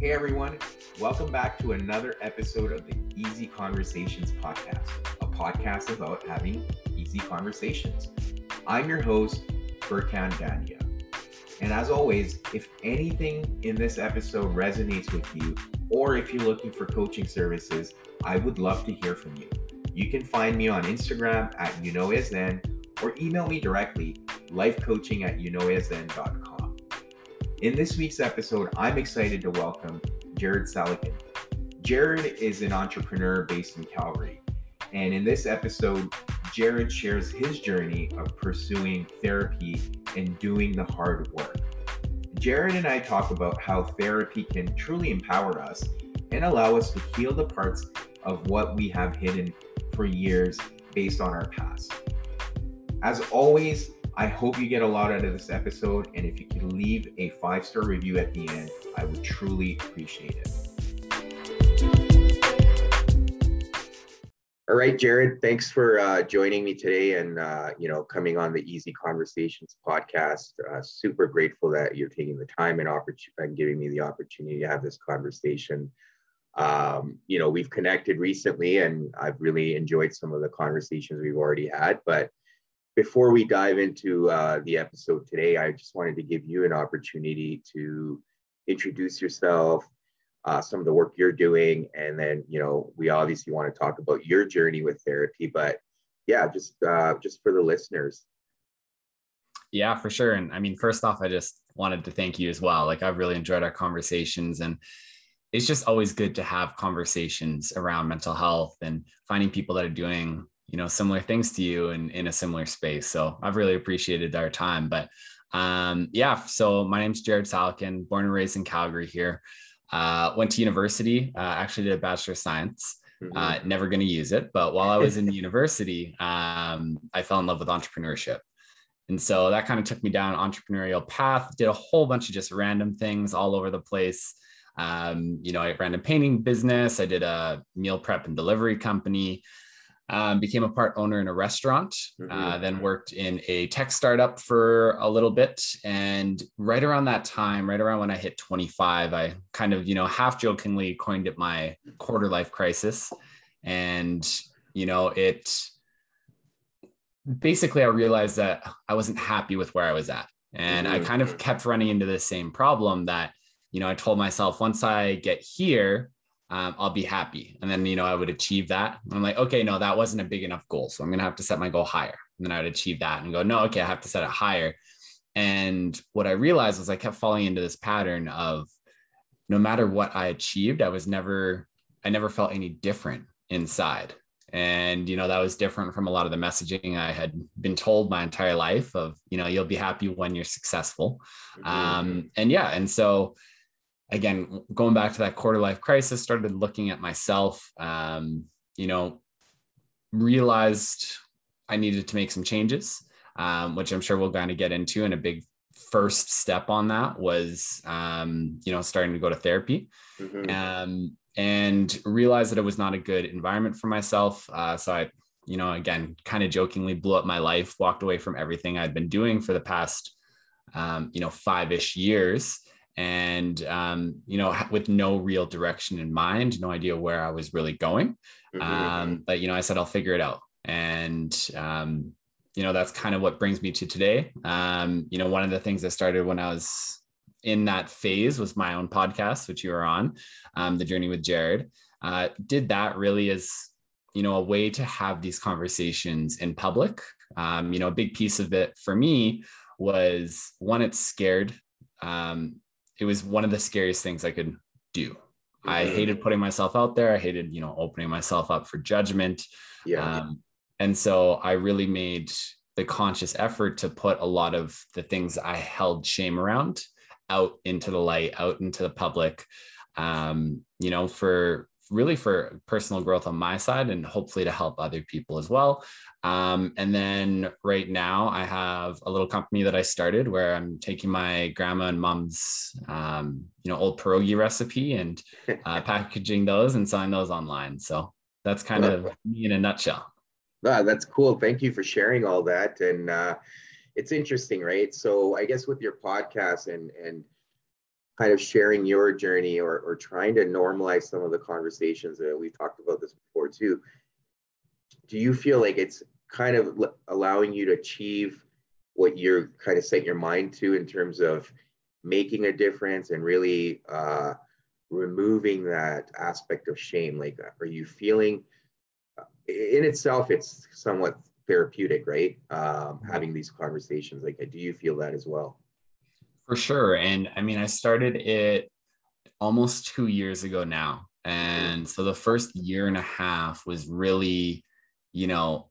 Hey everyone, welcome back to another episode of the Easy Conversations podcast, a podcast about having easy conversations. I'm your host, Furkan Dania. And as always, if anything in this episode resonates with you, or if you're looking for coaching services, I would love to hear from you. You can find me on Instagram at you know then, or email me directly, lifecoaching at youknowasden.com. In this week's episode, I'm excited to welcome Jared Salakin. Jared is an entrepreneur based in Calgary. And in this episode, Jared shares his journey of pursuing therapy and doing the hard work. Jared and I talk about how therapy can truly empower us and allow us to heal the parts of what we have hidden for years based on our past. As always, I hope you get a lot out of this episode, and if you could leave a five star review at the end, I would truly appreciate it. All right, Jared, thanks for uh, joining me today and uh, you know coming on the Easy Conversations podcast. Uh, super grateful that you're taking the time and, oppor- and giving me the opportunity to have this conversation um, you know, we've connected recently and I've really enjoyed some of the conversations we've already had. But before we dive into uh, the episode today, I just wanted to give you an opportunity to introduce yourself, uh, some of the work you're doing, and then, you know, we obviously want to talk about your journey with therapy, but yeah, just uh, just for the listeners. Yeah, for sure. And I mean, first off, I just wanted to thank you as well. Like I've really enjoyed our conversations and it's just always good to have conversations around mental health and finding people that are doing you know similar things to you and in a similar space so i've really appreciated our time but um, yeah so my name's jared salkin born and raised in calgary here uh, went to university uh, actually did a bachelor of science mm-hmm. uh, never going to use it but while i was in university um, i fell in love with entrepreneurship and so that kind of took me down an entrepreneurial path did a whole bunch of just random things all over the place um, you know, I ran a painting business. I did a meal prep and delivery company. Um, became a part owner in a restaurant. Mm-hmm. Uh, then worked in a tech startup for a little bit. And right around that time, right around when I hit 25, I kind of, you know, half jokingly coined it my quarter life crisis. And you know, it basically I realized that I wasn't happy with where I was at. And mm-hmm. I kind of kept running into the same problem that you know, I told myself once I get here, um, I'll be happy. And then, you know, I would achieve that. And I'm like, okay, no, that wasn't a big enough goal. So I'm going to have to set my goal higher. And then I would achieve that and go, no, okay, I have to set it higher. And what I realized was I kept falling into this pattern of no matter what I achieved, I was never, I never felt any different inside. And, you know, that was different from a lot of the messaging I had been told my entire life of, you know, you'll be happy when you're successful. Mm-hmm. Um, and yeah. And so, again, going back to that quarter life crisis, started looking at myself, um, you know, realized I needed to make some changes, um, which I'm sure we'll kind of get into. And a big first step on that was, um, you know, starting to go to therapy. Mm-hmm. Um, and realized that it was not a good environment for myself. Uh, so I, you know, again, kind of jokingly blew up my life, walked away from everything I'd been doing for the past, um, you know, five ish years and um, you know with no real direction in mind no idea where i was really going. Mm-hmm. um, but you know i said i'll figure it out. And um, you know that's kind of what brings me to today. Um, you know one of the things that started when i was in that phase was my own podcast which you were on um, the journey with jared. Uh, did that really as you know a way to have these conversations in public. Um, you know a big piece of it for me was one it's scared um, it was one of the scariest things I could do. Mm-hmm. I hated putting myself out there. I hated, you know, opening myself up for judgment. Yeah. Um, and so I really made the conscious effort to put a lot of the things I held shame around out into the light, out into the public, um, you know, for really for personal growth on my side and hopefully to help other people as well. Um, and then right now, I have a little company that I started where I'm taking my grandma and mom's, um, you know, old pierogi recipe and uh, packaging those and selling those online. So that's kind of me in a nutshell. Ah, that's cool. Thank you for sharing all that. And uh, it's interesting, right? So I guess with your podcast and and kind of sharing your journey or, or trying to normalize some of the conversations that we've talked about this before too. Do you feel like it's kind of allowing you to achieve what you're kind of set your mind to in terms of making a difference and really uh, removing that aspect of shame? Like are you feeling uh, in itself it's somewhat therapeutic right? Um, having these conversations like do you feel that as well for sure and i mean i started it almost two years ago now and so the first year and a half was really you know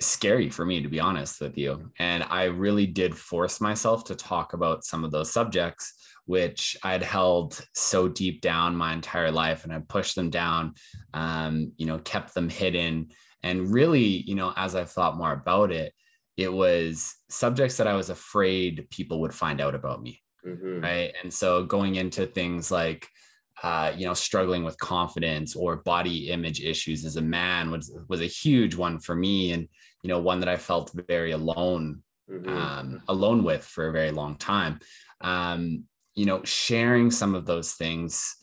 scary for me to be honest with you and i really did force myself to talk about some of those subjects which i'd held so deep down my entire life and i pushed them down um, you know kept them hidden and really you know as i thought more about it it was subjects that i was afraid people would find out about me mm-hmm. right and so going into things like uh, you know, struggling with confidence or body image issues as a man was was a huge one for me, and you know, one that I felt very alone, mm-hmm. um, alone with for a very long time. Um, you know, sharing some of those things,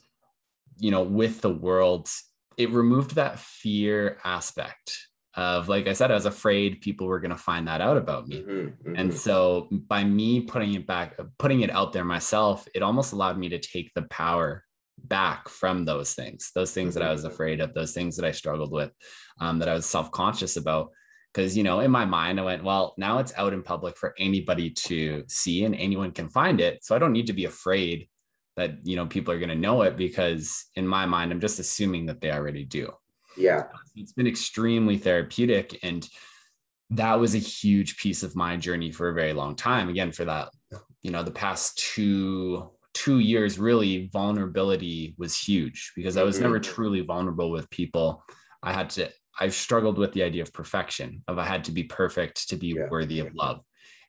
you know, with the world, it removed that fear aspect of like I said, I was afraid people were going to find that out about me. Mm-hmm, mm-hmm. And so by me putting it back, putting it out there myself, it almost allowed me to take the power back from those things, those things that I was mm-hmm. afraid of, those things that I struggled with, um, that I was self conscious about. Because, you know, in my mind, I went, well, now it's out in public for anybody to see and anyone can find it. So I don't need to be afraid that, you know, people are going to know it because in my mind, I'm just assuming that they already do. Yeah. It's been extremely therapeutic. And that was a huge piece of my journey for a very long time. Again, for that, you know, the past two two years, really vulnerability was huge because I was mm-hmm. never truly vulnerable with people. I had to, i've struggled with the idea of perfection, of I had to be perfect to be yeah. worthy of love.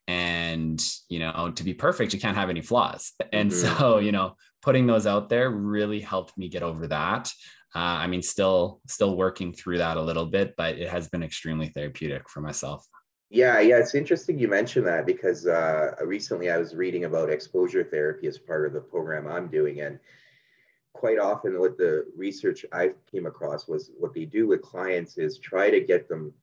And, you know, to be perfect, you can't have any flaws. And mm-hmm. so, you know, putting those out there really helped me get over that. Uh, I mean, still, still working through that a little bit, but it has been extremely therapeutic for myself. Yeah, yeah, it's interesting you mentioned that because uh, recently I was reading about exposure therapy as part of the program I'm doing, and quite often what the research I came across was what they do with clients is try to get them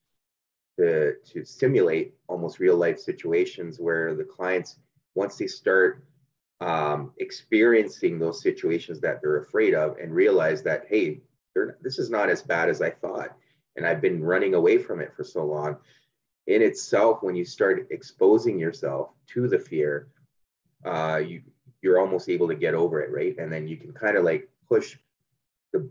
to to simulate almost real life situations where the clients once they start um, experiencing those situations that they're afraid of and realize that hey, this is not as bad as I thought, and I've been running away from it for so long in itself, when you start exposing yourself to the fear, uh, you you're almost able to get over it, right? And then you can kind of like push the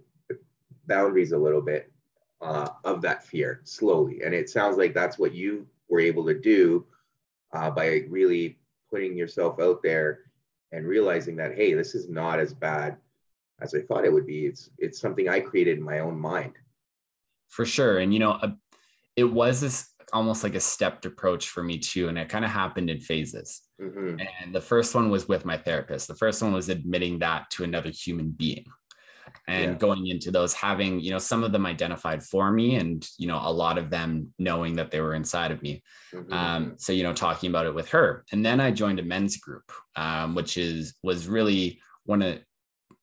boundaries a little bit uh, of that fear slowly. And it sounds like that's what you were able to do uh, by really putting yourself out there and realizing that hey, this is not as bad as I thought it would be. It's it's something I created in my own mind. For sure, and you know, uh, it was this almost like a stepped approach for me too. And it kind of happened in phases. Mm-hmm. And the first one was with my therapist. The first one was admitting that to another human being and yeah. going into those having you know some of them identified for me and you know a lot of them knowing that they were inside of me mm-hmm. um, so you know talking about it with her and then i joined a men's group um, which is was really one of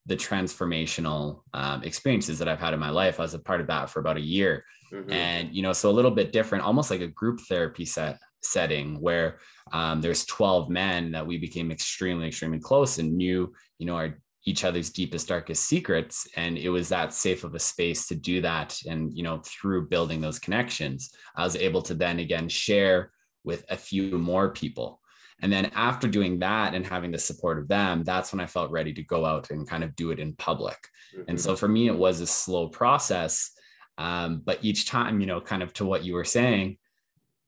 the transformational um, experiences that i've had in my life i was a part of that for about a year Mm-hmm. And, you know, so a little bit different, almost like a group therapy set setting where um, there's 12 men that we became extremely, extremely close and knew, you know, our each other's deepest, darkest secrets. And it was that safe of a space to do that. And, you know, through building those connections, I was able to then again share with a few more people. And then after doing that and having the support of them, that's when I felt ready to go out and kind of do it in public. Mm-hmm. And so for me, it was a slow process um, but each time, you know, kind of to what you were saying,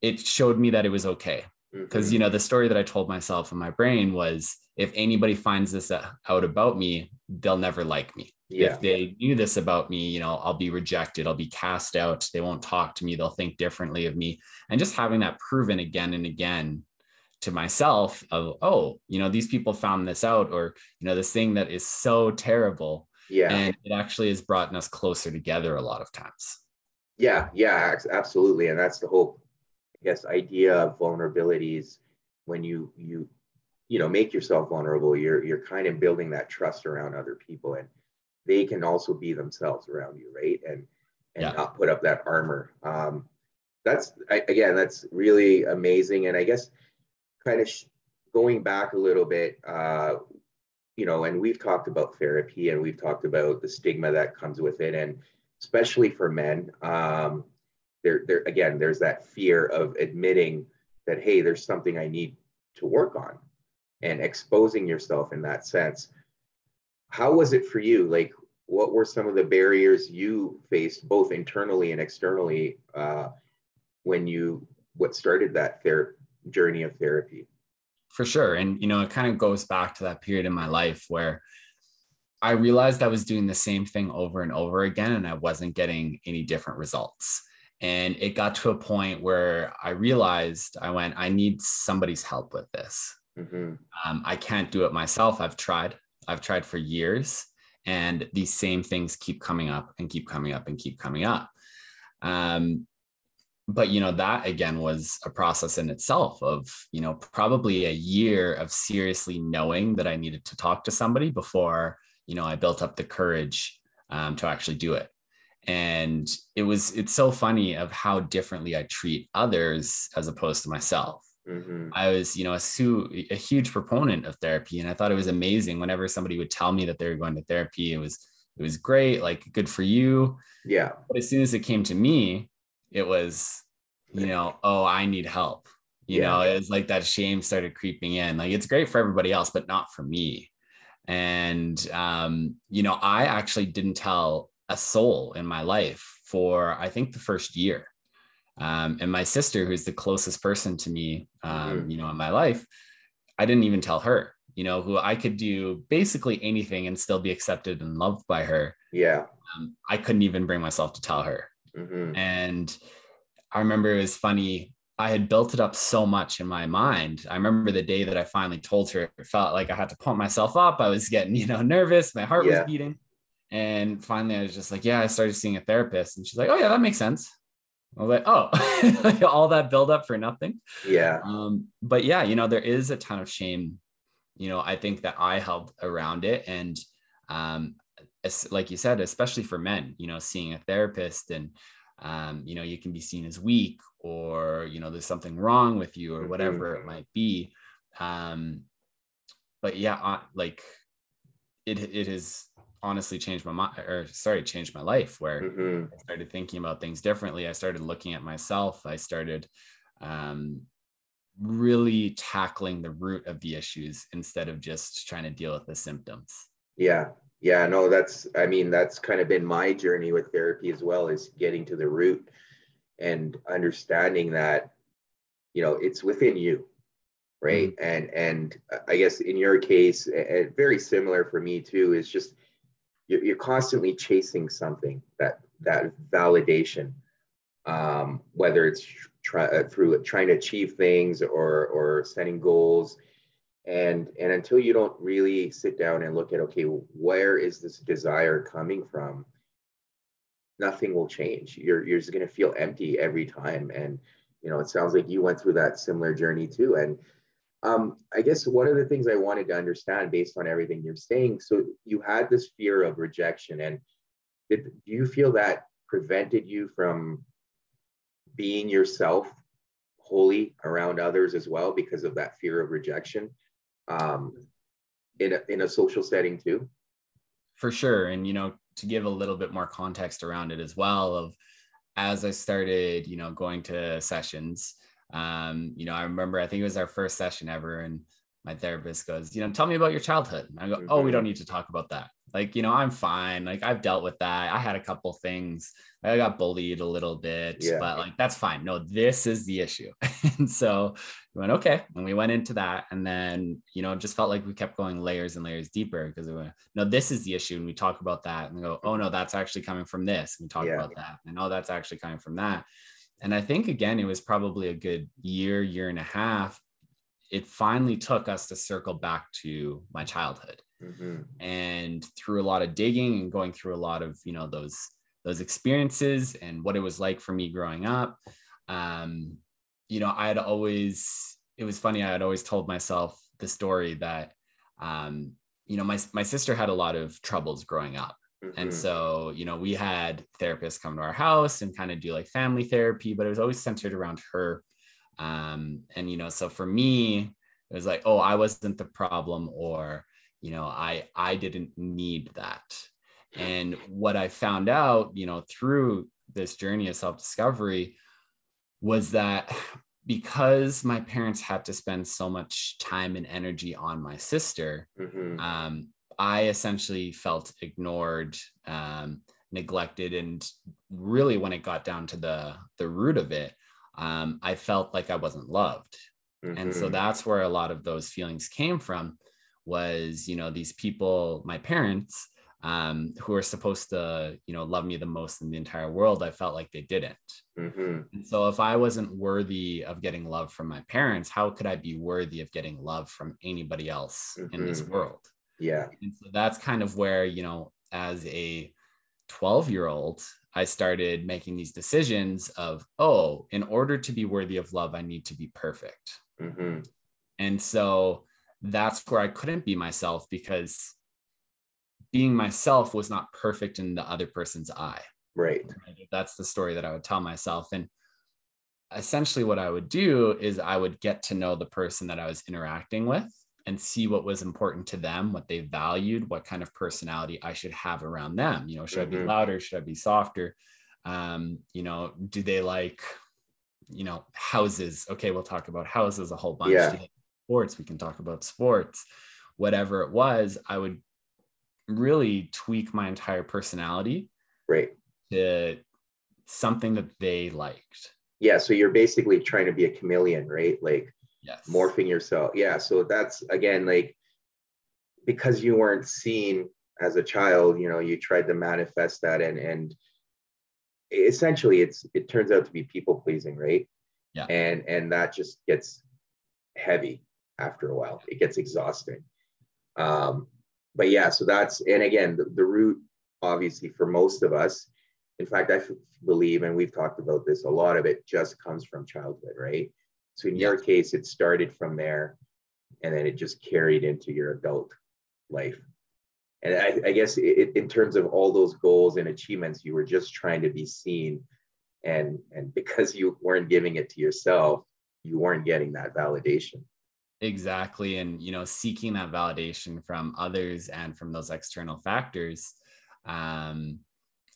it showed me that it was okay. Because, mm-hmm. you know, the story that I told myself in my brain was if anybody finds this out about me, they'll never like me. Yeah. If they knew this about me, you know, I'll be rejected, I'll be cast out, they won't talk to me, they'll think differently of me. And just having that proven again and again to myself of, oh, you know, these people found this out, or, you know, this thing that is so terrible yeah. And it actually has brought us closer together a lot of times. Yeah, yeah, absolutely. And that's the whole, guess, idea of vulnerabilities when you you you know make yourself vulnerable you're you're kind of building that trust around other people and they can also be themselves around you right? And and yeah. not put up that armor. Um that's I, again that's really amazing. And i guess kind of sh- going back a little bit uh you know and we've talked about therapy and we've talked about the stigma that comes with it and especially for men um there there again there's that fear of admitting that hey there's something i need to work on and exposing yourself in that sense. How was it for you? Like what were some of the barriers you faced both internally and externally uh, when you what started that ther- journey of therapy? For sure. And you know it kind of goes back to that period in my life where i realized i was doing the same thing over and over again and i wasn't getting any different results and it got to a point where i realized i went i need somebody's help with this. Mm-hmm. um, i can't do it myself. I've tried. I've tried for years. And these same things keep coming up and keep coming up and keep coming up. Um, but you know that again was a process in itself of you know probably a year of seriously knowing that i needed to talk to somebody before you know i built up the courage um, to actually do it and it was it's so funny of how differently i treat others as opposed to myself. Mm-hmm. i was you know a, su- a huge proponent of therapy and i thought it was amazing whenever somebody would tell me that they were going to therapy it was it was great like good for you. Yeah. But as soon as it came to me it was you know oh i need help. You yeah. know it's like that shame started creeping in. Like it's great for everybody else but not for me. And um you know i actually didn't tell a soul in my life for I think the first year. Um, and my sister, who's the closest person to me, um, mm-hmm. you know, in my life, I didn't even tell her. You know, who I could do basically anything and still be accepted and loved by her. Yeah, um, I couldn't even bring myself to tell her. Mm-hmm. And I remember it was funny. I had built it up so much in my mind. I remember the day that I finally told her, it felt like I had to pump myself up. I was getting, you know, nervous. My heart yeah. was beating. And finally, I was just like, yeah, I started seeing a therapist. And she's like, oh, yeah, that makes sense. I was like, oh, all that buildup for nothing. Yeah. Um, but yeah, you know, there is a ton of shame. You know, I think that I helped around it. And um, like you said, especially for men, you know, seeing a therapist and, um, you know, you can be seen as weak or, you know, there's something wrong with you or mm-hmm. whatever mm-hmm. it might be. Um, but yeah, uh, like it, it is honestly changed my mind or sorry changed my life where mm-hmm. i started thinking about things differently. I started looking at myself. I started um, really tackling the root of the issues instead of just trying to deal with the symptoms. Yeah. Yeah no that's i mean that's kind of been my journey with therapy as well is getting to the root and understanding that you know it's within you right? Mm-hmm. and and i guess in your case and very similar for me too is just you're, constantly chasing something that that validation um, whether it's try, uh, through trying to achieve things or or setting goals. And and until you don't really sit down and look at okay where is this desire coming from nothing will change. You're you're just going to feel empty every time. And you know it sounds like you went through that similar journey too. And um, I guess one of the things I wanted to understand based on everything you're saying, so you had this fear of rejection, and did, do you feel that prevented you from being yourself wholly around others as well because of that fear of rejection um, in, a, in a social setting too? For sure. And, you know, to give a little bit more context around it as well, of as I started, you know, going to sessions, um, you know, I remember I think it was our first session ever, and my therapist goes, you know, tell me about your childhood. And I go, oh, we don't need to talk about that. Like, you know, I'm fine. Like, I've dealt with that. I had a couple things. I got bullied a little bit, yeah. but like, that's fine. No, this is the issue. and so we went, okay. And we went into that. And then, you know, just felt like we kept going layers and layers deeper because we went, no, this is the issue. And we talk about that and we go, oh, no, that's actually coming from this. And we talk yeah. about that. And oh, that's actually coming from that and I think again, it was probably a good year, year and a half. It finally took us to circle back to my childhood. Mm-hmm. And through a lot of digging and going through a lot of, you know, those those experiences and what it was like for me growing up. Um, you know, I had always, it was funny, I had always told myself, the story that um, you know my my sister had a lot of troubles growing up. Mm-hmm. And so, you know, we had therapists come to our house and kind of do like family therapy, but it was always centered around her. Um, and you know, so for me, it was like, oh, I wasn't the problem, or you know, I I didn't need that. And what I found out, you know, through this journey of self-discovery was that because my parents had to spend so much time and energy on my sister, mm-hmm. um, I essentially felt ignored, um, neglected, and really, when it got down to the the root of it, um, I felt like I wasn't loved, mm-hmm. and so mm-hmm. that's where a lot of those feelings came from. Was you know these people, my parents, um, who are supposed to, you know, love me the most in the entire world, I felt like they didn't. Mm-hmm. And so if I wasn't worthy of getting love from my parents, how could I be worthy of getting love from anybody else mm-hmm. in this mm-hmm. world? Yeah. And so that's kind of where, you know, as a 12 year old, I started making these decisions of, oh, in order to be worthy of love, I need to be perfect. Mm-hmm. And so that's where I couldn't be myself because being myself was not perfect in the other person's eye. Right. That's the story that I would tell myself. And essentially, what I would do is I would get to know the person that I was interacting with and see what was important to them, what they valued, what kind of personality I should have around them. You know, should mm-hmm. I be louder? Should I be softer? Um, you know, do they like, you know, houses? Okay, we'll talk about houses a whole bunch. Yeah. Sports, we can talk about sports. Whatever it was, I would really tweak my entire personality right to something that they liked yeah so you're basically trying to be a chameleon right like yes. morphing yourself yeah so that's again like because you weren't seen as a child you know you tried to manifest that and and essentially it's it turns out to be people pleasing right yeah and and that just gets heavy after a while it gets exhausting um but yeah, so that's and again the, the root obviously for most of us. In fact, I f- believe, and we've talked about this, a lot of it just comes from childhood, right? So in your case, it started from there, and then it just carried into your adult life. And I, I guess it, in terms of all those goals and achievements, you were just trying to be seen, and and because you weren't giving it to yourself, you weren't getting that validation. Exactly. And, you know, seeking that validation from others and from those external factors. Um,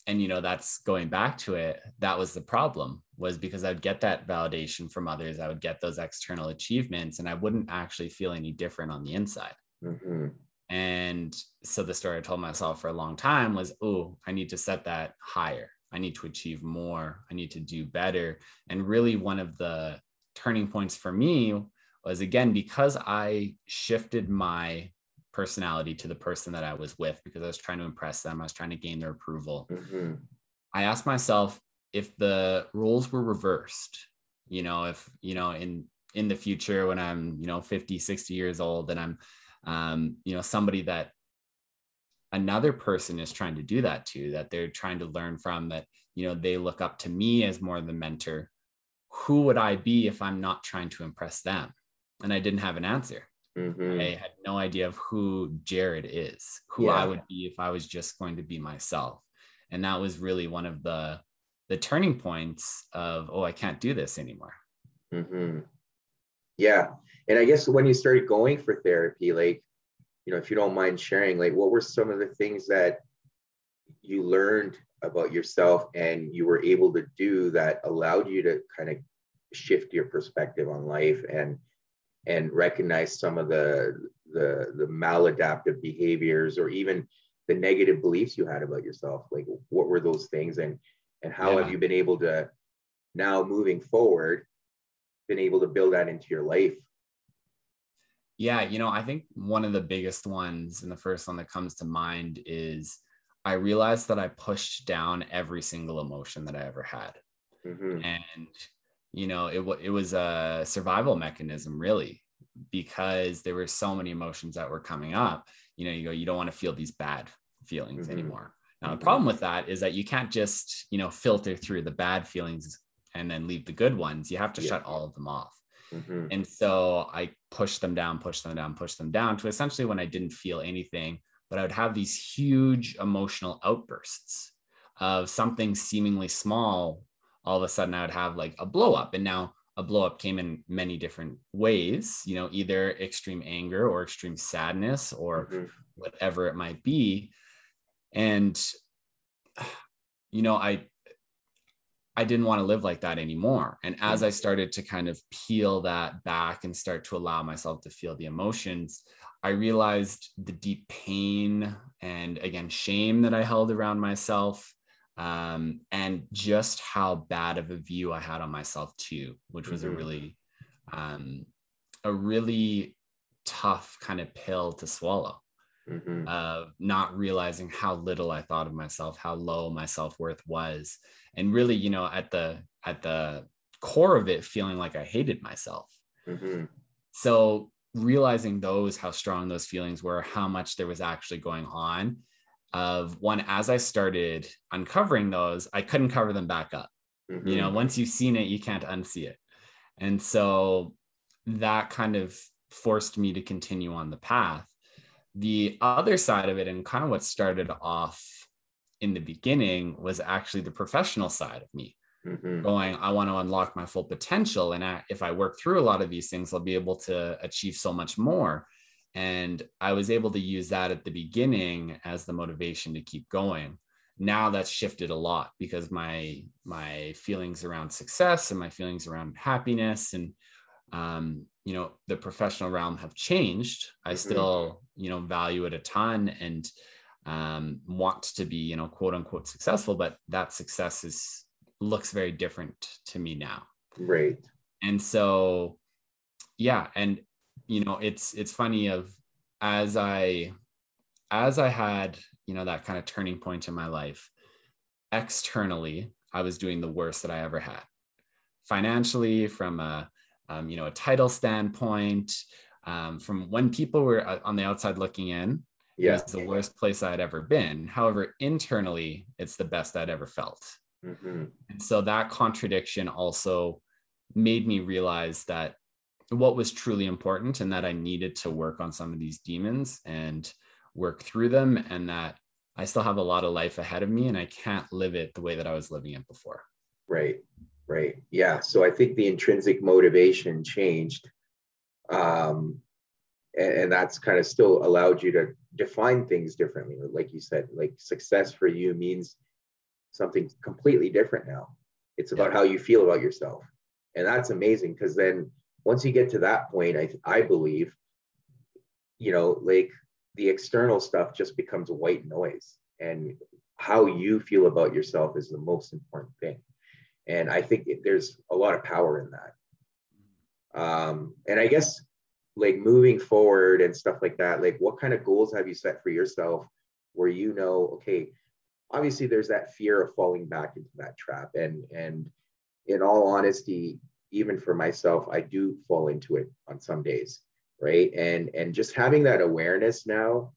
and, you know, that's going back to it. That was the problem, was because I'd get that validation from others. I would get those external achievements and I wouldn't actually feel any different on the inside. Mm-hmm. And so the story I told myself for a long time was, oh, I need to set that higher. I need to achieve more. I need to do better. And really, one of the turning points for me was again because I shifted my personality to the person that I was with because I was trying to impress them, I was trying to gain their approval. Mm-hmm. I asked myself if the roles were reversed, you know, if, you know, in in the future when I'm, you know, 50, 60 years old and I'm um, you know, somebody that another person is trying to do that to, that they're trying to learn from, that, you know, they look up to me as more of the mentor. Who would I be if I'm not trying to impress them? and I didn't have an answer. Mm-hmm. I had no idea of who Jared is, who yeah. I would be if I was just going to be myself. And that was really one of the the turning points of, oh, I can't do this anymore. Mm-hmm. Yeah. And I guess when you started going for therapy, like, you know, if you don't mind sharing, like, what were some of the things that you learned about yourself and you were able to do that allowed you to kind of shift your perspective on life and and recognize some of the the the maladaptive behaviors or even the negative beliefs you had about yourself like what were those things and and how yeah. have you been able to now moving forward been able to build that into your life yeah you know i think one of the biggest ones and the first one that comes to mind is i realized that i pushed down every single emotion that i ever had mm-hmm. and you know it, it was a survival mechanism really because there were so many emotions that were coming up you know you go you don't want to feel these bad feelings mm-hmm. anymore now the mm-hmm. problem with that is that you can't just you know filter through the bad feelings and then leave the good ones you have to yeah. shut all of them off Mm-hmm. And so I pushed them down, pushed them down, pushed them down to essentially when I didn't feel anything, but I would have these huge emotional outbursts of something seemingly small. All of a sudden, I would have like a blow up. And now a blow up came in many different ways, you know, either extreme anger or extreme sadness or mm-hmm. whatever it might be. And, you know, I, I didn't want to live like that anymore. And as I started to kind of peel that back and start to allow myself to feel the emotions, I realized the deep pain and again, shame that I held around myself. Um, and just how bad of a view I had on myself too, which was mm-hmm. a really, um, a really tough kind of pill to swallow. Mm-hmm. Of not realizing how little I thought of myself, how low my self worth was, and really you know at the at the core of it feeling like i hated myself mm-hmm. so realizing those how strong those feelings were how much there was actually going on of one as i started uncovering those i couldn't cover them back up mm-hmm. you know mm-hmm. once you've seen it you can't unsee it and so that kind of forced me to continue on the path the other side of it and kind of what started off in the beginning was actually the professional side of me mm-hmm. going i want to unlock my full potential and I, if i work through a lot of these things i'll be able to achieve so much more and i was able to use that at the beginning as the motivation to keep going now that's shifted a lot because my my feelings around success and my feelings around happiness and um, you know the professional realm have changed i still you know value it a ton and um, want to be, you know, quote unquote successful, but that success is looks very different to me now. Right. And so, yeah, and you know, it's it's funny of as I as I had, you know, that kind of turning point in my life, externally, I was doing the worst that I ever had. Financially, from a um, you know a title standpoint, um, from when people were uh, on the outside looking in, yeah. It was the worst place I'd ever been. However, internally, it's the best I'd ever felt. Mm-hmm. And so that contradiction also made me realize that what was truly important and that I needed to work on some of these demons and work through them, and that I still have a lot of life ahead of me and I can't live it the way that I was living it before. Right, right. Yeah. So I think the intrinsic motivation changed. Um, and, and that's kind of still allowed you to define things differently like you said like success for you means something completely different now it's about yeah. how you feel about yourself and that's amazing because then once you get to that point i i believe you know like the external stuff just becomes white noise and how you feel about yourself is the most important thing. And i think there's a lot of power in that. Um, and i guess like moving forward and stuff like that like what kind of goals have you set for yourself where you know okay obviously there's that fear of falling back into that trap and and in all honesty even for myself i do fall into it on some days right and and just having that awareness now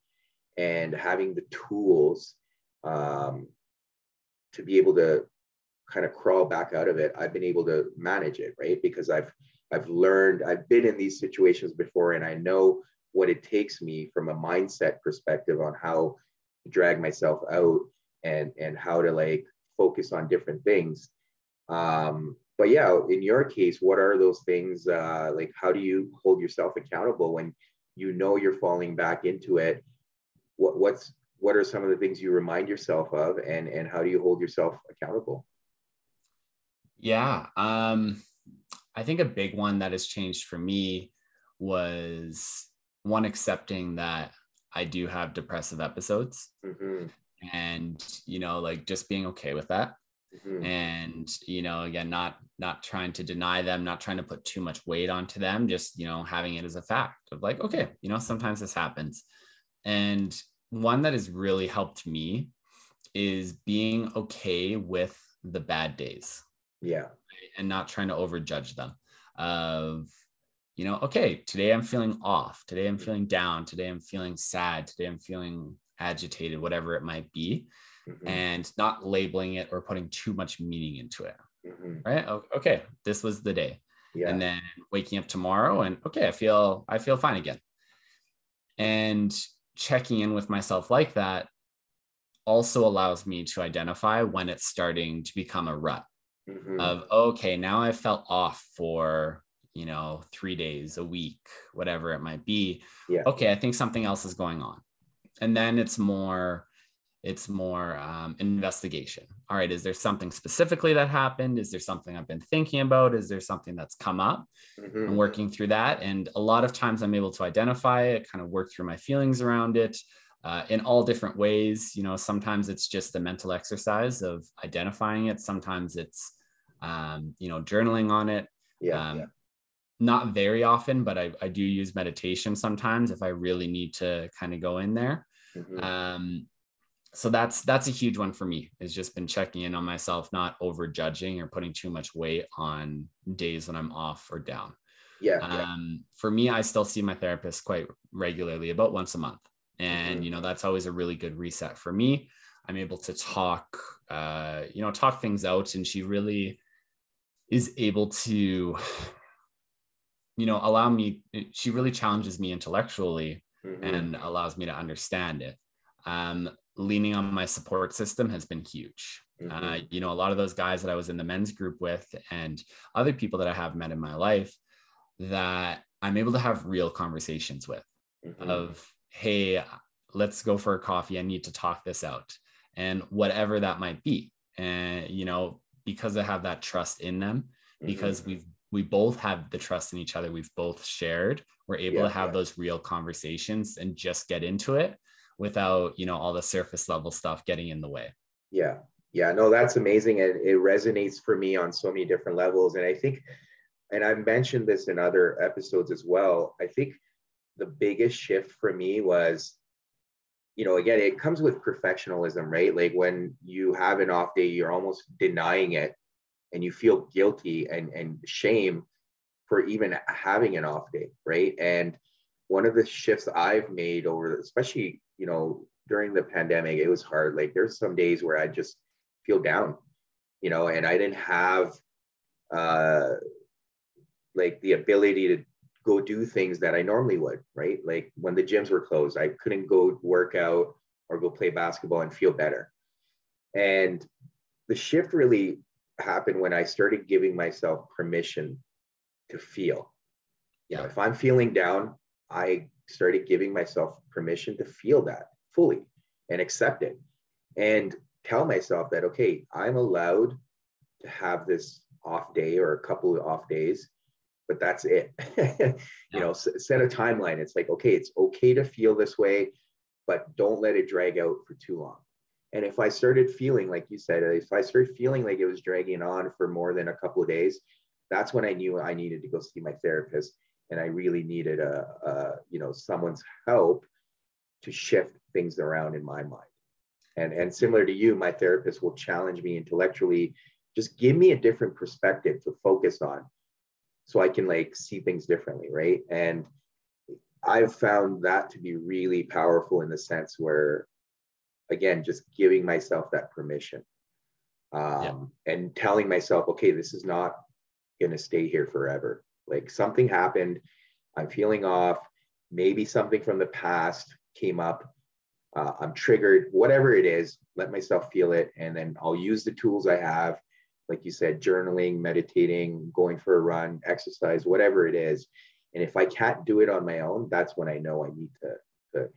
and having the tools um, to be able to kind of crawl back out of it i've been able to manage it right because i've I've learned, I've been in these situations before, and I know what it takes me from a mindset perspective on how to drag myself out and and how to like focus on different things. Um, but yeah, in your case, what are those things? Uh, like, how do you hold yourself accountable when you know you're falling back into it? What what's what are some of the things you remind yourself of, and and how do you hold yourself accountable? Yeah. Um, I think a big one that has changed for me was one accepting that I do have depressive episodes mm-hmm. and you know like just being okay with that mm-hmm. and you know again not not trying to deny them not trying to put too much weight onto them just you know having it as a fact of like okay you know sometimes this happens. And one that has really helped me is being okay with the bad days. Yeah. And not trying to overjudge them of you know okay today i'm feeling off. Today i'm feeling down. Today i'm feeling sad. Today i'm feeling agitated whatever it might be mm-hmm. and not labeling it or putting too much meaning into it mm-hmm. right okay this was the day yeah. and then waking up tomorrow and okay, I feel I feel fine again. And checking in with myself like that also allows me to identify when it's starting to become a rut mm-hmm. of okay, now I felt off for you know three days, a week, whatever it might be. Yeah. Okay, I think something else is going on, and then it's more it's more um, investigation. All right is there something specifically that happened? Is there something i've been thinking about? Is there something that's come up? Mm-hmm. and working through that and a lot of times i'm able to identify it kind of work through my feelings around it uh, in all different ways. You know sometimes it's just the mental exercise of identifying it. Sometimes it's um, you know journaling on it. Yeah, um, yeah. not very often but I, I do use meditation sometimes if i really need to kind of go in there. Mm-hmm. um, so that's that's a huge one for me It's just been checking in on myself not over judging or putting too much weight on days when i'm off or down yeah, um, yeah. for me i still see my therapist quite regularly about once a month and mm-hmm. you know that's always a really good reset for me i'm able to talk uh you know talk things out and she really is able to you know allow me she really challenges me intellectually mm-hmm. and allows me to understand it um leaning on my support system has been huge. Mm-hmm. Uh, you know, a lot of those guys that I was in the men's group with and other people that I have met in my life that I'm able to have real conversations with mm-hmm. of, hey, let's go for a coffee. I need to talk this out. And whatever that might be. And, you know, because I have that trust in them, mm-hmm. because we've we both have the trust in each other we've both shared we're able yeah, to have yeah. those real conversations and just get into it without you know all the surface level stuff getting in the way. Yeah. Yeah no that's amazing and it resonates for me on so many different levels and i think and i've mentioned this in other episodes as well i think the biggest shift for me was you know again it comes with perfectionism right? Like when you have an off day you're almost denying it and you feel guilty and and shame for even having an off day right? And one of the shifts i've made over especially you know, during the pandemic, it was hard. Like there's some days where I just feel down, you know, and I didn't have uh like the ability to go do things that I normally would, right? Like when the gyms were closed, I couldn't go work out or go play basketball and feel better. And the shift really happened when I started giving myself permission to feel. You know, if I'm feeling down, I started giving myself permission to feel that fully and accept it and tell myself that okay i'm allowed to have this off day or a couple of off days but that's it. You know set a timeline. It's like okay it's okay to feel this way but don't let it drag out for too long. And if i started feeling like you said if i started feeling like it was dragging on for more than a couple of days that's when i knew i needed to go see my therapist and I really needed a, a you know someone's help to shift things around in my mind. And and similar to you, my therapist will challenge me intellectually, just give me a different perspective to focus on, so I can like see things differently, right? And I've found that to be really powerful in the sense where, again, just giving myself that permission um, yeah. and telling myself, okay, this is not going to stay here forever. Like something happened, I'm feeling off, maybe something from the past came up, uh, I'm triggered, whatever it is, let myself feel it. And then I'll use the tools I have, like you said, journaling, meditating, going for a run, exercise, whatever it is. And if I can't do it on my own, that's when I know I need to, to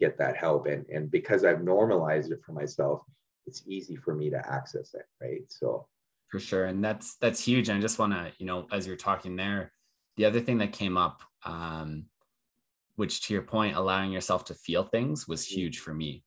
get that help. And, and because I've normalized it for myself, it's easy for me to access it. Right. So for sure and that's that's huge and i just want to you know as you're talking there the other thing that came up um, which to your point allowing yourself to feel things was mm. huge for me.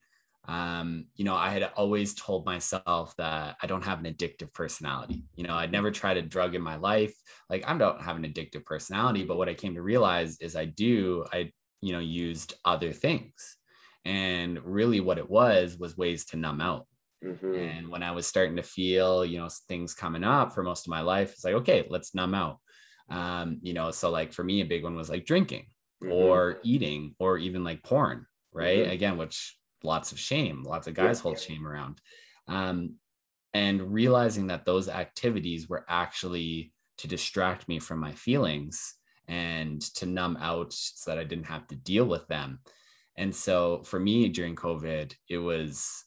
Um, you know i had always told myself that i don't have an addictive personality you know i'd never tried a drug in my life like i don't have an addictive personality but what i came to realize is i do i you know used other things and really what it was was ways to numb out Mm-hmm. And when I was starting to feel, you know, things coming up for most of my life, it's like, okay, let's numb out. Um, you know, so like for me, a big one was like drinking mm-hmm. or eating or even like porn, right? Mm-hmm. Again, which lots of shame, lots of guys yeah, hold shame around. Um, and realizing that those activities were actually to distract me from my feelings and to numb out so that I didn't have to deal with them. And so for me during COVID, it was,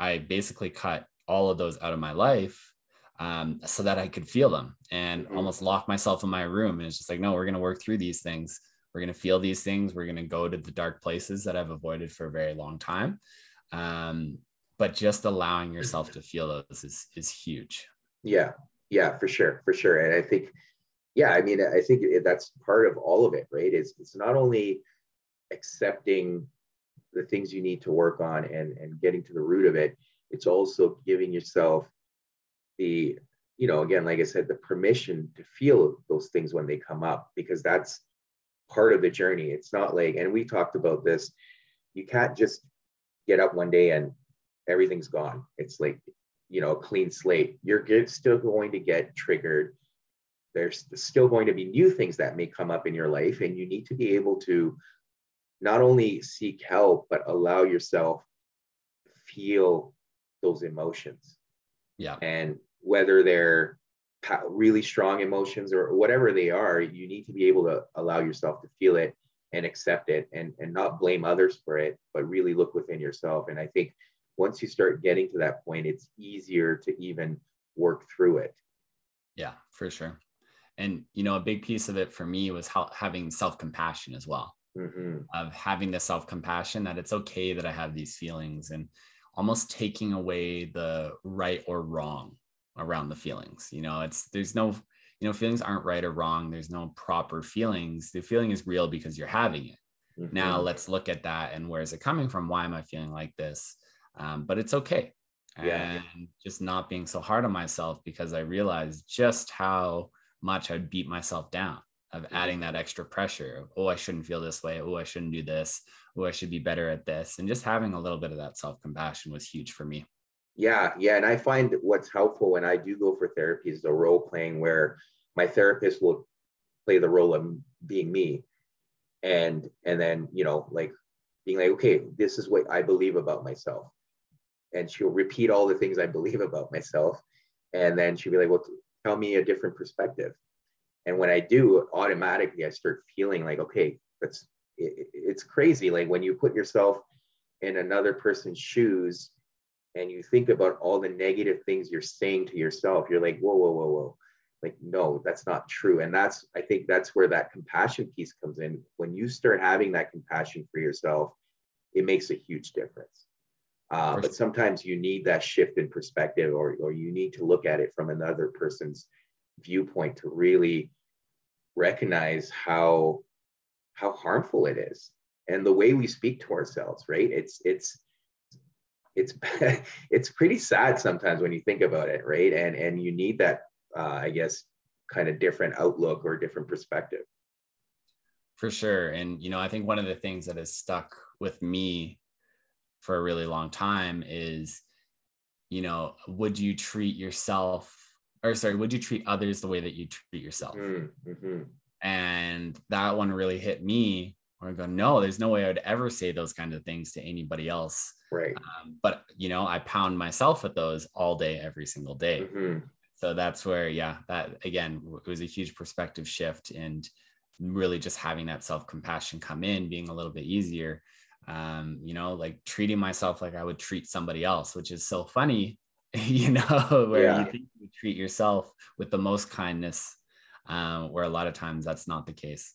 I basically cut all of those out of my life um, so that I could feel them and mm-hmm. almost lock myself in my room. And it's just like, no, we're going to work through these things. We're going to feel these things. We're going to go to the dark places that I've avoided for a very long time. Um, but just allowing yourself to feel those is, is huge. Yeah. Yeah, for sure. For sure. And I think, yeah, I mean, I think that's part of all of it, right? Is it's not only accepting the things you need to work on and, and getting to the root of it, it's also giving yourself the, you know, again, like I said, the permission to feel those things when they come up, because that's part of the journey. It's not like, and we talked about this, you can't just get up one day and everything's gone. It's like, you know, a clean slate. You're still going to get triggered there's still going to be new things that may come up in your life and you need to be able to not only seek help but allow yourself feel those emotions. Yeah. And whether they're really strong emotions or whatever they are you need to be able to allow yourself to feel it and accept it and, and not blame others for it but really look within yourself. And i think once you start getting to that point it's easier to even work through it. Yeah for sure. And you know a big piece of it for me was how, having self-compassion as well mm-hmm. of having the self-compassion that it's okay that i have these feelings and almost taking away the right or wrong around the feelings you know it's there's no you know feelings aren't right or wrong there's no proper feelings the feeling is real because you're having it mm-hmm. now let's look at that and where is it coming from why am i feeling like this um, but it's okay yeah. and just not being so hard on myself because i realized just how much I'd beat myself down of adding that extra pressure. Oh, I shouldn't feel this way. Oh, I shouldn't do this. Oh, I should be better at this. And just having a little bit of that self compassion was huge for me. Yeah, yeah. And I find what's helpful when I do go for therapy is the role playing where my therapist will play the role of being me. And and then, you know, like being like, okay, this is what I believe about myself. And she'll repeat all the things I believe about myself. And then she'll be like, well, tell me a different perspective. And when I do, automatically I start feeling like, okay, that's it, it's crazy. Like when you put yourself in another person's shoes and you think about all the negative things you're saying to yourself, you're like, whoa, whoa, whoa, whoa. Like, no, that's not true. And that's, I think that's where that compassion piece comes in. When you start having that compassion for yourself, it makes a huge difference. Uh, but sometimes you need that shift in perspective or, or you need to look at it from another person's viewpoint to really recognize how how harmful it is and the way we speak to ourselves right? It's it's it's it's pretty sad sometimes when you think about it right? And and you need that uh, i guess kind of different outlook or different perspective. For sure. And you know i think one of the things that has stuck with me for a really long time is you know would you treat yourself or sorry would you treat others the way that you treat yourself? Mm, mm-hmm. and that one really hit me where i go no there's no way i would ever say those kind of things to anybody else. Right. Um, but you know i pound myself with those all day every single day. Mm-hmm. so that's where yeah that again it was a huge perspective shift and really just having that self-compassion come in being a little bit easier. Um, you know, like treating myself like I would treat somebody else, which is so funny, you know, where yeah. you think you treat yourself with the most kindness, um, where a lot of times that's not the case.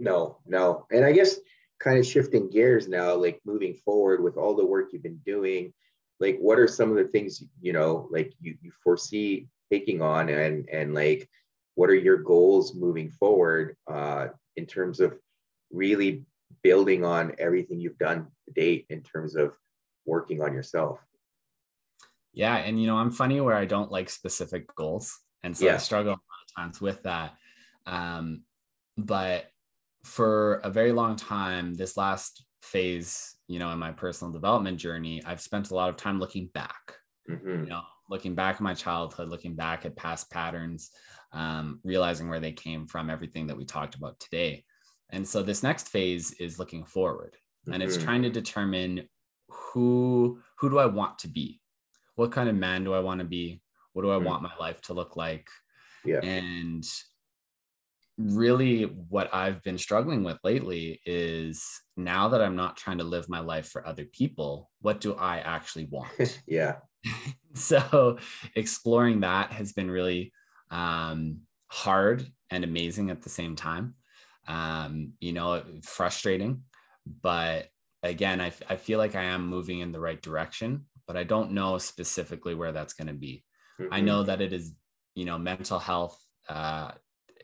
No, no. And I guess kind of shifting gears now, like moving forward with all the work you've been doing, like what are some of the things, you know, like you, you foresee taking on and, and like, what are your goals moving forward uh, in terms of really building on everything you've done to date in terms of working on yourself. Yeah. And, you know, I'm funny where I don't like specific goals. And so yeah. I struggle a lot of times with that. Um, but for a very long time, this last phase, you know, in my personal development journey, I've spent a lot of time looking back, mm-hmm. you know, looking back at my childhood, looking back at past patterns, um, realizing where they came from, everything that we talked about today. And so this next phase is looking forward and it's mm-hmm. trying to determine who who do I want to be? What kind of man do I want to be? What do I mm-hmm. want my life to look like? Yeah. And really what I've been struggling with lately is now that I'm not trying to live my life for other people, what do I actually want? yeah. so exploring that has been really um, hard and amazing at the same time. Um, you know, frustrating, but again, I, I feel like I am moving in the right direction, but I don't know specifically where that's going to be. Mm-hmm. I know that it is, you know, mental health uh,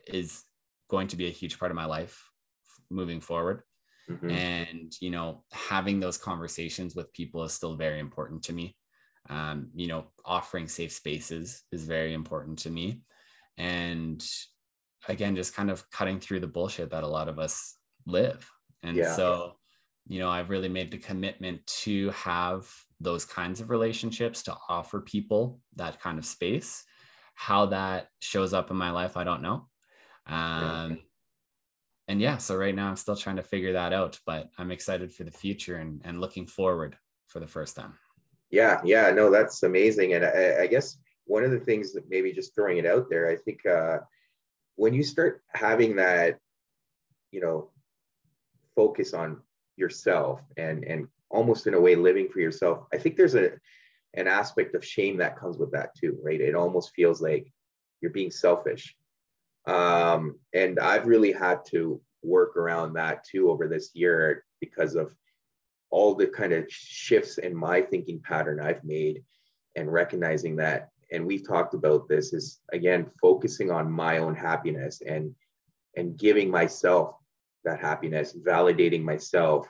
is going to be a huge part of my life moving forward. Mm-hmm. And, you know, having those conversations with people is still very important to me. Um, you know, offering safe spaces is very important to me. And again, just kind of cutting through the bullshit that a lot of us live. And yeah. so, you know, I've really made the commitment to have those kinds of relationships to offer people that kind of space. How that shows up in my life, I don't know. Um, and yeah, so right now I'm still trying to figure that out, but I'm excited for the future and, and looking forward for the first time. Yeah, yeah, no, that's amazing. And I, I guess one of the things that maybe just throwing it out there, I think uh, when you start having that, you know, focus on yourself and and almost in a way living for yourself, I think there's a an aspect of shame that comes with that too, right? It almost feels like you're being selfish um, and I've really had to work around that too over this year because of all the kind of shifts in my thinking pattern I've made and recognizing that. And we've talked about this is again focusing on my own happiness and and giving myself that happiness, validating myself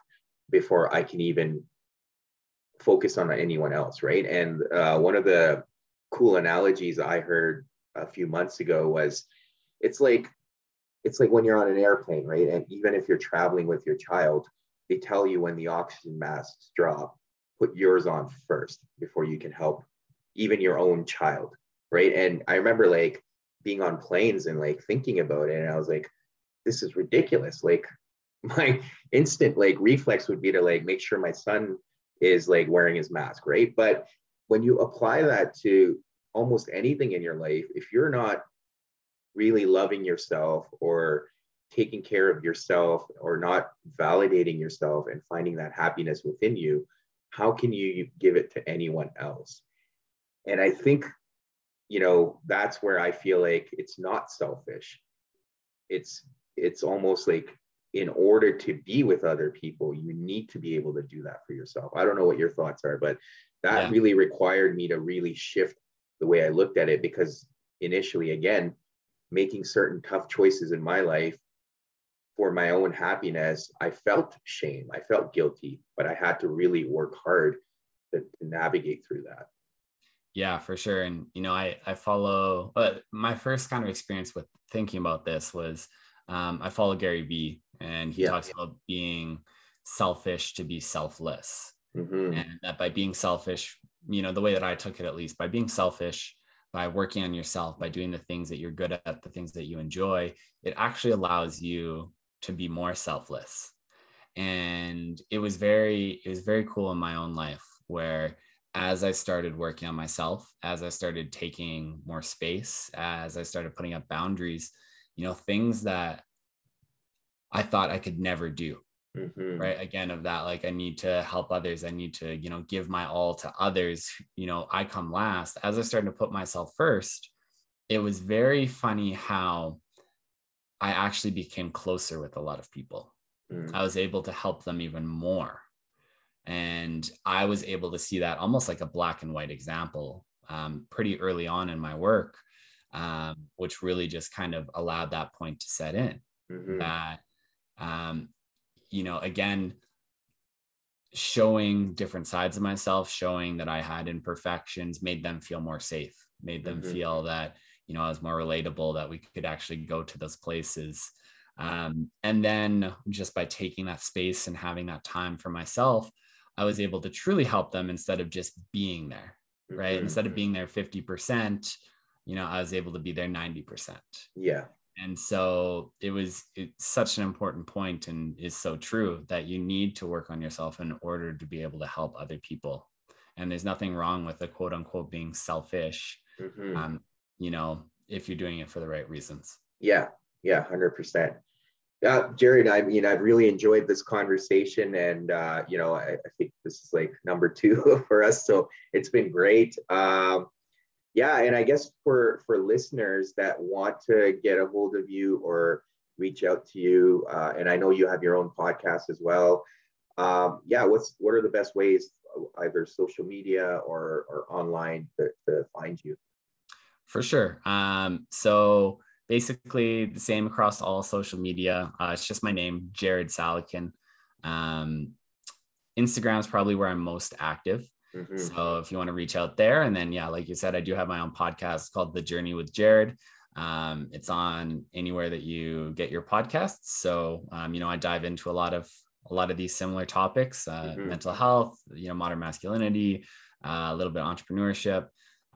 before I can even focus on anyone else, right? And uh, one of the cool analogies I heard a few months ago was it's like it's like when you're on an airplane, right? And even if you're traveling with your child, they tell you when the oxygen masks drop, put yours on first before you can help even your own child, right? And I remember like being on planes and like thinking about it, and I was like, this is ridiculous. Like my instant like reflex would be to like make sure my son is like wearing his mask, right? But when you apply that to almost anything in your life, if you're not really loving yourself or taking care of yourself or not validating yourself and finding that happiness within you, how can you give it to anyone else? And I think, you know, that's where I feel like it's not selfish. It's it's almost like in order to be with other people, you need to be able to do that for yourself. I don't know what your thoughts are, but that yeah. really required me to really shift the way I looked at it because initially, again, making certain tough choices in my life for my own happiness, I felt shame. I felt guilty, but I had to really work hard to, to navigate through that. Yeah, for sure. And, you know, I, I follow, but my first kind of experience with thinking about this was um, I follow Gary Vee and he yeah. talks about being selfish to be selfless. Mm-hmm. And that by being selfish, you know, the way that I took it, at least by being selfish, by working on yourself, by doing the things that you're good at, the things that you enjoy, it actually allows you to be more selfless. And it was very, it was very cool in my own life where as I started working on myself, as I started taking more space, as I started putting up boundaries, you know, things that I thought I could never do mm-hmm. right? Again of that like i need to help others. I need to you know give my all to others. You know i come last. As i started to put myself first it was very funny how i actually became closer with a lot of people. Mm. i was able to help them even more. And i was able to see that almost like a black and white example um, pretty early on in my work um, which really just kind of allowed that point to set in mm-hmm. that um, you know, again, showing different sides of myself, showing that I had imperfections, made them feel more safe, made them mm-hmm. feel that, you know, I was more relatable, that we could actually go to those places. Um, and then just by taking that space and having that time for myself, I was able to truly help them instead of just being there, right? Mm-hmm. Instead of being there 50%, you know, I was able to be there 90%. Yeah and so it was it's such an important point and is so true that you need to work on yourself in order to be able to help other people and there's nothing wrong with the quote unquote being selfish mm-hmm. um, you know if you're doing it for the right reasons. Yeah, yeah, hundred percent. Yeah, Jared, I mean, I've really enjoyed this conversation, and uh, you know, I, I, think this is like number two for us, so it's been great. Um, yeah, and I guess for for listeners that want to get a hold of you or reach out to you, uh, and I know you have your own podcast as well. Um, yeah, what's what are the best ways, either social media or or online, to, to find you? For sure. Um, so basically the same across all social media. Uh, it's just my name, Jared Salakin. Um, Instagram is probably where I'm most active. Mm-hmm. So if you want to reach out there, and then yeah, like you said, I do have my own podcast called The Journey with Jared. Um, it's on anywhere that you get your podcasts. So um, you know, I dive into a lot of a lot of these similar topics: uh, mm-hmm. mental health, you know, modern masculinity, uh, a little bit entrepreneurship.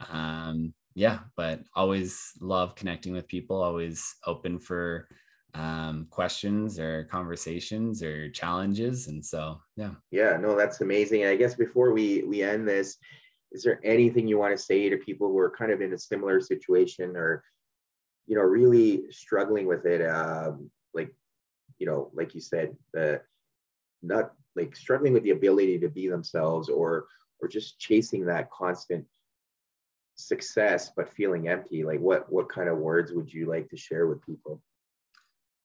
Um, yeah, but always love connecting with people, always open for um, questions or conversations or challenges. And so, yeah. Yeah, no, that's amazing. I guess before we we end this, is there anything you want to say to people who are kind of in a similar situation or, you know, really struggling with it? Um, like, you know, like you said, the not like struggling with the ability to be themselves or or just chasing that constant success but feeling empty like what what kind of words would you like to share with people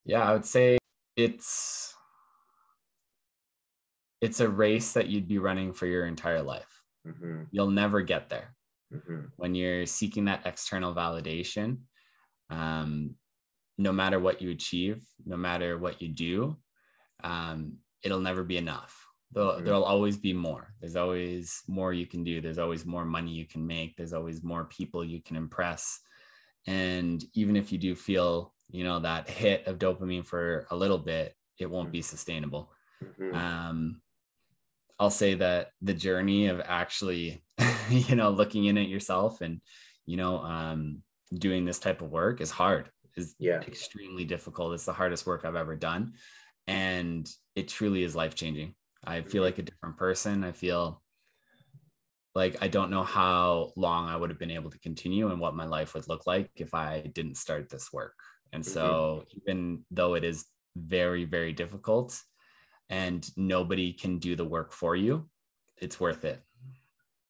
yeah i would say it's it's a race that you'd be running for your entire life mm-hmm. you'll never get there mm-hmm. when you're seeking that external validation um, no matter what you achieve no matter what you do um, it'll never be enough There'll, mm-hmm. there'll always be more. There's always more you can do. There's always more money you can make. There's always more people you can impress. And even if you do feel, you know, that hit of dopamine for a little bit, it won't be sustainable. Mm-hmm. Um, I'll say that the journey of actually, you know, looking in at yourself and, you know, um, doing this type of work is hard, is yeah. extremely difficult. It's the hardest work I've ever done. And it truly is life changing. I feel like a different person. I feel like I don't know how long I would have been able to continue and what my life would look like if I didn't start this work. And so, mm-hmm. even though it is very, very difficult and nobody can do the work for you, it's worth it.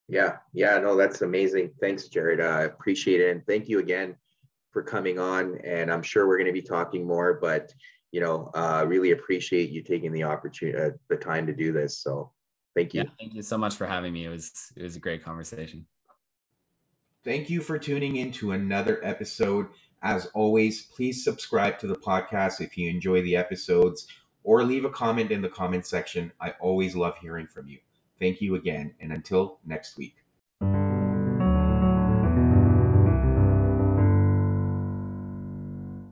Yeah. Yeah. No, that's amazing. Thanks, Jared. I appreciate it. And thank you again for coming on. And I'm sure we're going to be talking more, but you know, uh, really appreciate you taking the opportunity, uh, the time to do this. So thank you. Yeah, thank you so much for having me. It was, it was a great conversation. Thank you for tuning in to another episode. As always, please subscribe to the podcast if you enjoy the episodes or leave a comment in the comment section. I always love hearing from you. Thank you again. And until next week.